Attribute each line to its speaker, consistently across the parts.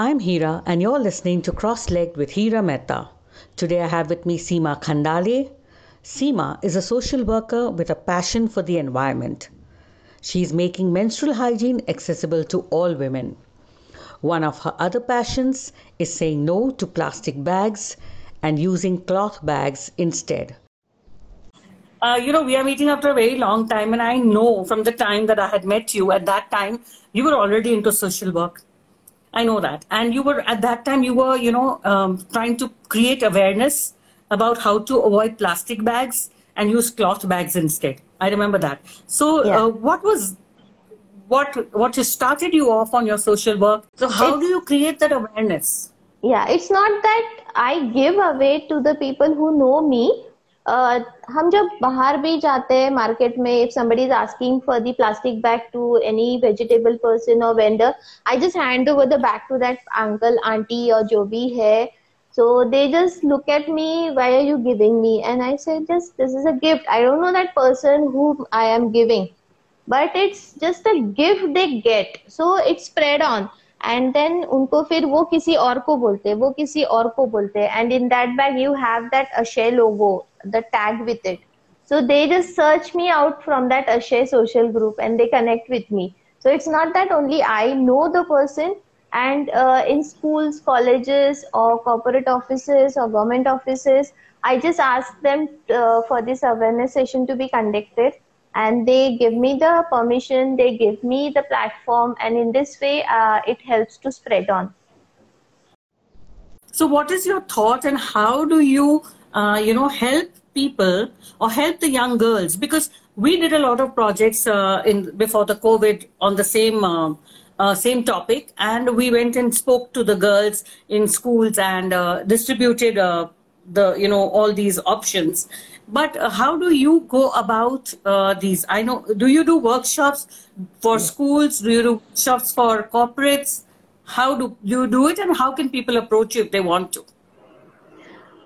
Speaker 1: I'm Hira, and you're listening to Cross Legged with Hira Mehta. Today I have with me Seema Khandale. Seema is a social worker with a passion for the environment. She is making menstrual hygiene accessible to all women. One of her other passions is saying no to plastic bags and using cloth bags instead.
Speaker 2: Uh, you know, we are meeting after a very long time, and I know from the time that I had met you, at that time, you were already into social work. I know that. And you were, at that time, you were, you know, um, trying to create awareness about how to avoid plastic bags and use cloth bags instead. I remember that. So, yeah. uh, what was what what started you off on your social work? So, how it's, do you create that awareness?
Speaker 3: Yeah, it's not that I give away to the people who know me. हम जब बाहर भी जाते हैं market में if somebody is asking for the plastic bag to any vegetable person और vendor I just hand over the bag to that uncle aunty और जो भी है. So they just look at me why are you giving me and I say just this is a gift I don't know that person who I am giving but it's just a gift they get so it's spread on and then उनको फिर वो किसी और को बोलते हैं वो किसी और को बोलते. हैं and in that bag you have that अशे the tag with it so they just search me out from that Ashay social group and they connect with me so it's not that only I know the person and uh, in schools, colleges, or corporate offices or government offices, I just ask them uh, for this awareness session to be conducted. And they give me the permission, they give me the platform, and in this way, uh, it helps to spread on.
Speaker 2: So, what is your thought, and how do you, uh, you know, help people or help the young girls? Because we did a lot of projects uh, in before the COVID on the same uh, uh, same topic, and we went and spoke to the girls in schools and uh, distributed uh, the you know all these options. But uh, how do you go about uh, these? I know. Do you do workshops for schools? Do you do workshops for corporates? How do you do it, and how can people approach you if they want to?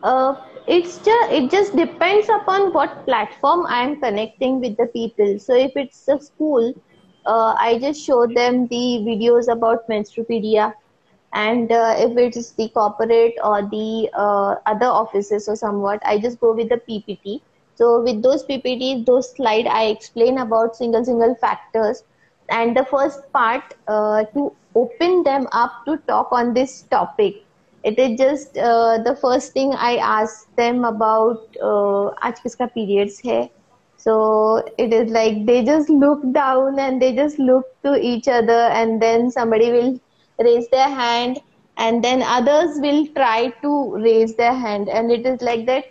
Speaker 3: Uh, it's just it just depends upon what platform I am connecting with the people. So if it's a school, uh, I just show them the videos about Menstrupedia. And uh, if it is the corporate or the uh, other offices or somewhat, I just go with the PPT. So with those PPTs, those slide, I explain about single single factors. And the first part uh, to open them up to talk on this topic it is just uh, the first thing i ask them about uh, aaj kiska periods hai so it is like they just look down and they just look to each other and then somebody will raise their hand and then others will try to raise their hand and it is like that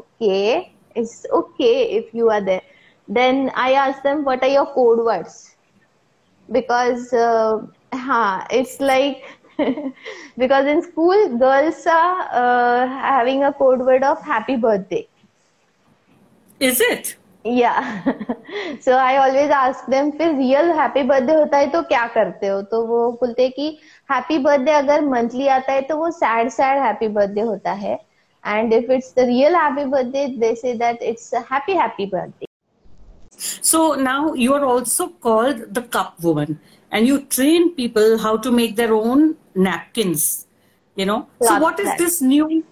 Speaker 3: okay it's okay if you are there. Then i ask them what are your code words? Because uh, ha, it's like because in school girls are uh, having a code word of happy birthday.
Speaker 2: Is it?
Speaker 3: या so I always ask them फिर real happy birthday होता है तो क्या करते हो तो वो बोलते कि हैप्पी बर्थडे अगर मंथली आता है तो वो सैड सैड हैप्पी बर्थडे होता है and if it's the real happy birthday they say that it's happy happy birthday
Speaker 2: So now you are also called the cup woman and you train people how to make their own napkins. You know, so what is this new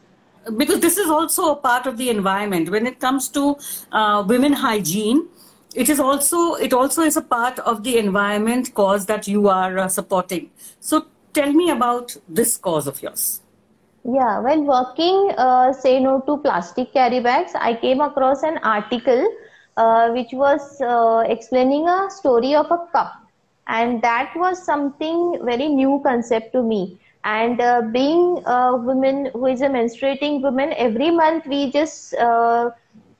Speaker 2: because this is also a part of the environment. When it comes to uh, women hygiene it is also it also is a part of the environment cause that you are uh, supporting. So tell me about this cause of yours.
Speaker 3: Yeah when working uh, say no to plastic carry bags i came across an article uh, which was uh, explaining a story of a cup and that was something very new concept to me. And uh, being a woman who is a menstruating woman every month we just uh,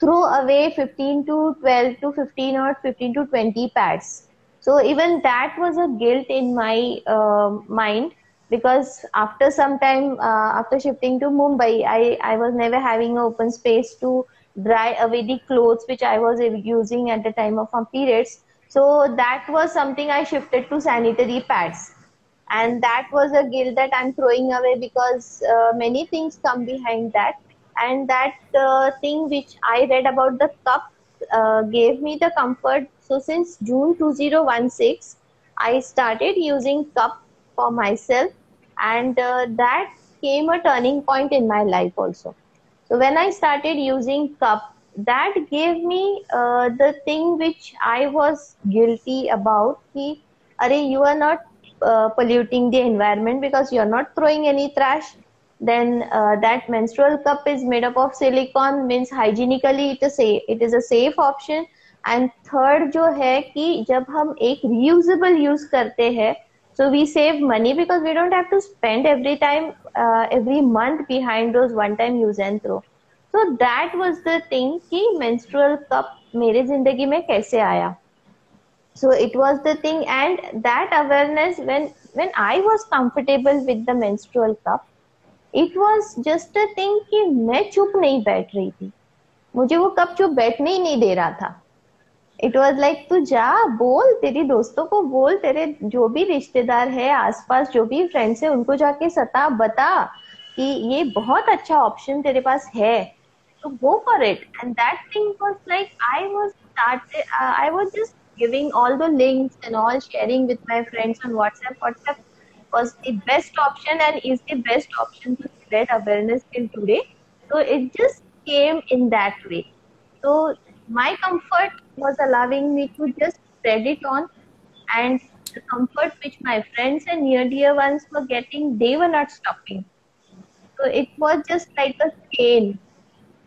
Speaker 3: throw away 15 to 12 to 15 or 15 to 20 pads. So even that was a guilt in my uh, mind because after some time uh, after shifting to mumbai I, I was never having an open space to dry away the clothes which i was using at the time of my periods so that was something i shifted to sanitary pads. And that was a guilt that i'm throwing away because uh, many things come behind that. And that uh, thing which i read about the cup uh, gave me the comfort. So since june 2016 i started using cup for myself. And uh, that came a turning point in my life also. So when i started using cup that gave me uh, the thing which i was guilty about ki, are you are not uh, polluting the environment because you're not throwing any trash then uh, that menstrual cup is made up of silicone means hygienically it is a it is a safe option and third जो है कि जब हम एक reusable use करते हैं so we save money because we don't have to spend every time uh, every month behind those one time use and so that was the thing की menstrual cup मेरे ज़िंदगी में कैसे आया? So it was the thing and that awareness when when I was comfortable with the menstrual cup it was just a thing कि मैं चुप नहीं बैठ रही थी। मुझे वो कप चुप बैठने ही नहीं दे रहा था। इट वॉज़ लाइक तू जा, बोल, तेरी दोस्तों को बोल, तेरे जो भी रिश्तेदार है आस पास जो भी फ्रेंड्स है, उनको जाके सता, बता कि ये बहुत अच्छा ऑप्शन तेरे पास है। So go for it. And that thing was like I was started. Uh, I was just giving all the links and all sharing with my friends on WhatsApp. WhatsApp was the best option and is the best option to spread awareness till today. So it just came in that way. So my comfort was allowing me to just spread it on and the comfort which my friends and near dear ones were getting, they were not stopping. So it was just like a chain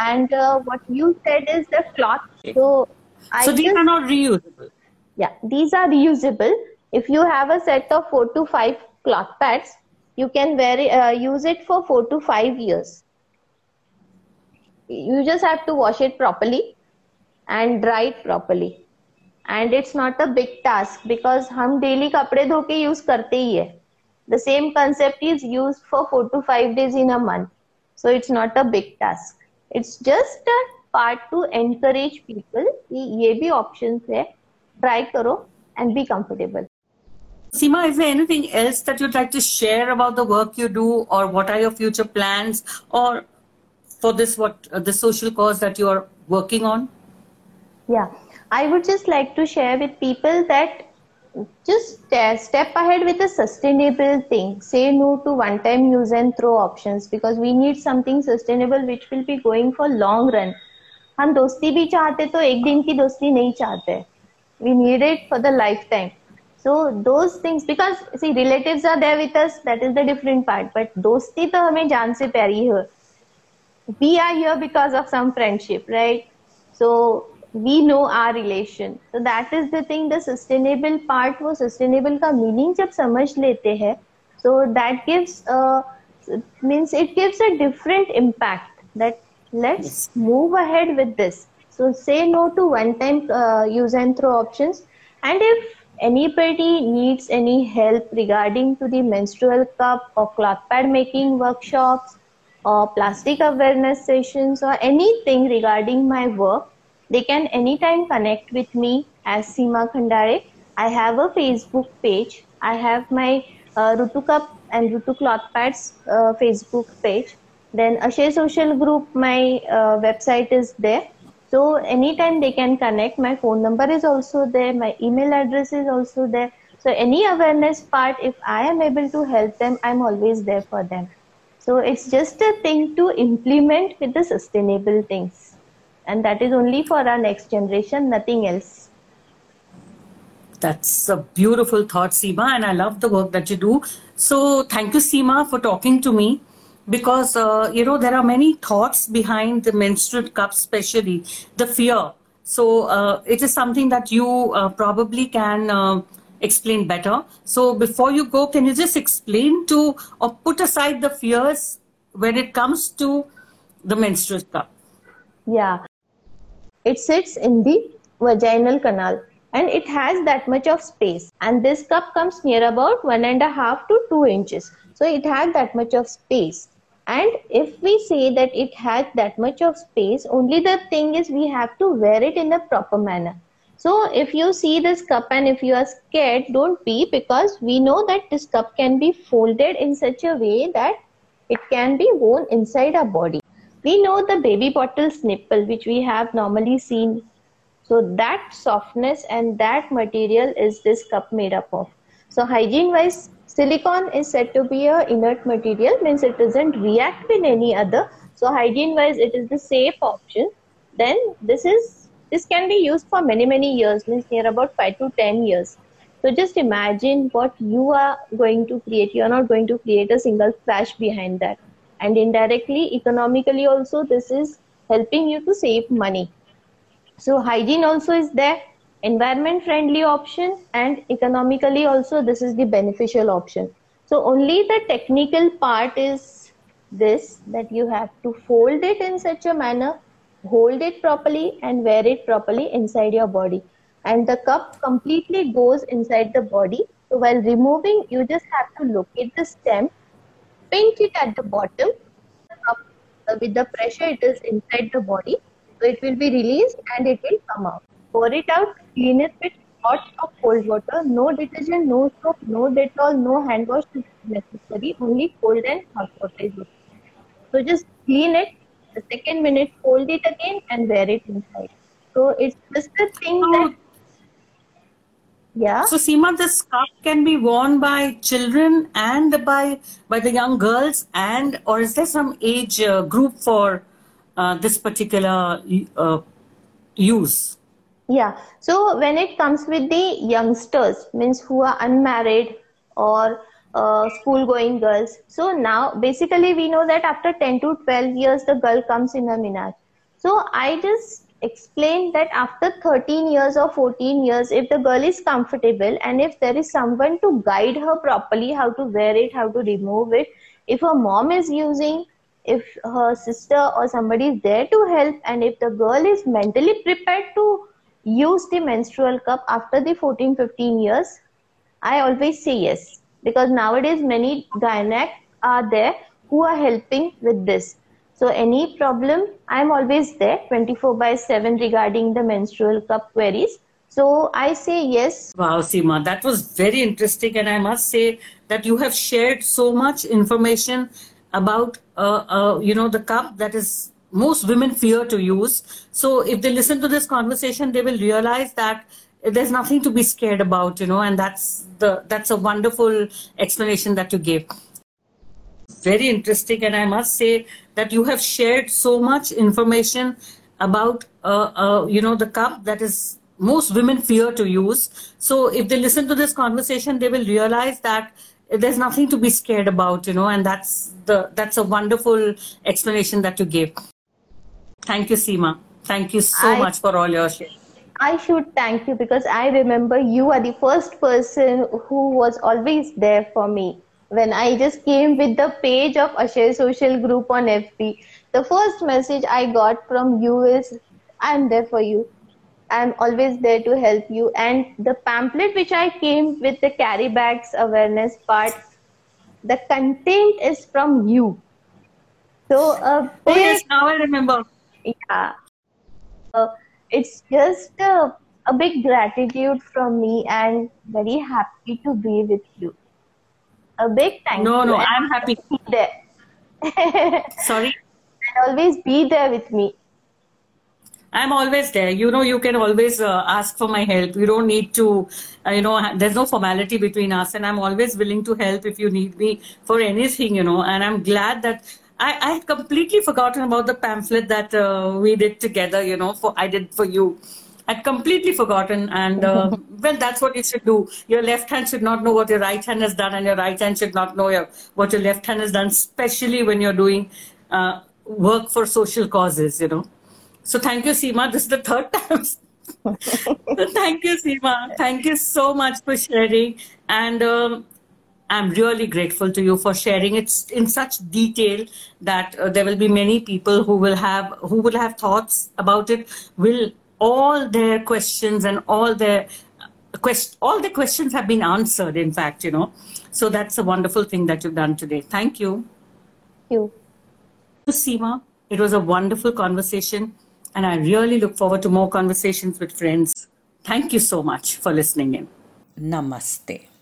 Speaker 3: And uh, what you said is the cloth. So
Speaker 2: so these just, are not reusable.
Speaker 3: Yeah, these are reusable. If you have a set of four to five cloth pads, you can wear uh, use it for four to five years. You just have to wash it properly and dry it properly. And it's not a big task because हम daily कपड़े धो के use करते ही है. The same concept is used for four to five days in a month. So it's not a big task. It's just a part to encourage people कि ये भी options है try karo and be comfortable.
Speaker 2: Seema, is there anything else that you'd like to share about the work you do, or what are your future plans, or for this what uh, the social cause that you are working on?
Speaker 3: Yeah, I would just like to share with people that just step ahead with a sustainable thing. Say no to one-time use and throw options because we need something sustainable which will be going for long run. हम दोस्ती भी चाहते तो एक दिन की दोस्ती नहीं चाहते we need it for the lifetime so those things because see relatives are there with us that is the different part but dosti to hame jaan se pyari hai we are here because of some friendship right so we know our relation. So that is the thing the sustainable part wo sustainable meaning jab samajh lete hai so that gives uh, means it gives a different impact that let's move ahead with this. So say no to one-time uh, use and throw options. And if anybody needs any help regarding to the menstrual cup or cloth pad making workshops or plastic awareness sessions or anything regarding my work, they can anytime connect with me as Seema Khandare. I have a Facebook page. I have my uh, Rutu Cup and Rutu Cloth Pads uh, Facebook page. Then Ashay Social Group, my uh, website is there. So anytime they can connect. My phone number is also there. My email address is also there. So any awareness part, if I am able to help them, I'm always there for them. So it's just a thing to implement with the sustainable things. And that is only for our next generation, nothing else.
Speaker 2: That's a beautiful thought, Seema, and I love the work that you do. So thank you, Seema, for talking to me. Because uh, you know there are many thoughts behind the menstrual cup especially the fear. So uh, it is something that you uh, probably can uh, explain better. So before you go can you just explain to or put aside the fears when it comes to the menstrual cup?
Speaker 3: Yeah it sits in the vaginal canal and it has that much of space and this cup comes near about one and a half to two inches So it had that much of space. And if we say that it had that much of space, only the thing is we have to wear it in a proper manner. So if you see this cup and if you are scared, don't be because we know that this cup can be folded in such a way that it can be worn inside our body. We know the baby bottle's nipple, which we have normally seen. So that softness and that material is this cup made up of. So hygiene wise, silicone is said to be a inert material, means it doesn't react with any other. So hygiene wise, it is the safe option. Then this is this can be used for many many years, means near about five to ten years. So just imagine what you are going to create. You are not going to create a single splash behind that. And indirectly, economically also, this is helping you to save money. So hygiene also is there, environment friendly option and economically also this is the beneficial option. So only the technical part is this that you have to fold it in such a manner, hold it properly and wear it properly inside your body and the cup completely goes inside the body. So while removing, you just have to locate the stem, pinch it at the bottom. The uh, with the pressure, it is inside the body. So it will be released and it will come out. Pour it out, clean it with hot or cold water. No detergent, no soap, no Dettol, no hand wash is necessary. Only cold and hot water is So just clean it. The second minute, fold it again and wear it inside. So it's just a thing that yeah.
Speaker 2: So Seema, this scarf can be worn by children and by by the young girls, and or is there some age uh, group for uh, this particular uh, use?
Speaker 3: Yeah. So when it comes with the youngsters, means who are unmarried or uh, school going girls. So now basically we know that after 10 to 12 years the girl comes in a menarche. So I just explained that after 13 years or 14 years, if the girl is comfortable and if there is someone to guide her properly, how to wear it, how to remove it, if her mom is using, if her sister or somebody is there to help, and if the girl is mentally prepared to use the menstrual cup after the 14 15 years, I always say yes. Because nowadays, many gynac are there who are helping with this so any problem, I'm always there 24 by 7 regarding the menstrual cup queries. So I say yes.
Speaker 2: Wow, Seema, that was very interesting. And I must say that you have shared so much information about, uh, uh, you know, the cup that is most women fear to use. So if they listen to this conversation, they will realize that there's nothing to be scared about, you know, and that's the that's a wonderful explanation that you gave very interesting. And I must say that you have shared so much information about, uh, uh, you know, the cup that is most women fear to use. So if they listen to this conversation, they will realize that there's nothing to be scared about, you know, and that's the that's a wonderful explanation that you gave. Thank you, Seema. Thank you so I, much for all your share.
Speaker 3: I should thank you because I remember you are the first person who was always there for me when I just came with the page of Ashay Social Group on FB, the first message I got from you is, I'm there for you. I'm always there to help you. And the pamphlet which I came with the carry bags awareness part, the content is from you. So, uh,
Speaker 2: oh, yes, now I remember.
Speaker 3: Yeah. Uh, it's just a, a big gratitude from me and very happy to be with you a big thank
Speaker 2: no,
Speaker 3: you.
Speaker 2: No, no, I'm happy.
Speaker 3: Be there.
Speaker 2: Sorry?
Speaker 3: And always be there with me.
Speaker 2: I'm always there. You know, you can always uh, ask for my help. You don't need to, uh, you know, there's no formality between us. And I'm always willing to help if you need me for anything, you know. And I'm glad that I, I had completely forgotten about the pamphlet that uh, we did together, you know, for I did for you. I'd completely forgotten. And uh, well, that's what you should do. Your left hand should not know what your right hand has done, and your right hand should not know your, what your left hand has done, especially when you're doing uh, work for social causes, you know. So thank you, Seema. This is the third time. thank you, Seema. Thank you so much for sharing. And um, I'm really grateful to you for sharing it in such detail that uh, there will be many people who will have who will have thoughts about it, will all their questions and all their quest all the questions have been answered in fact you know So that's a wonderful thing that you've done today. Thank you.
Speaker 3: Thank you.
Speaker 2: Seema, it was a wonderful conversation, and I really look forward to more conversations with friends. Thank you so much for listening in.
Speaker 1: Namaste.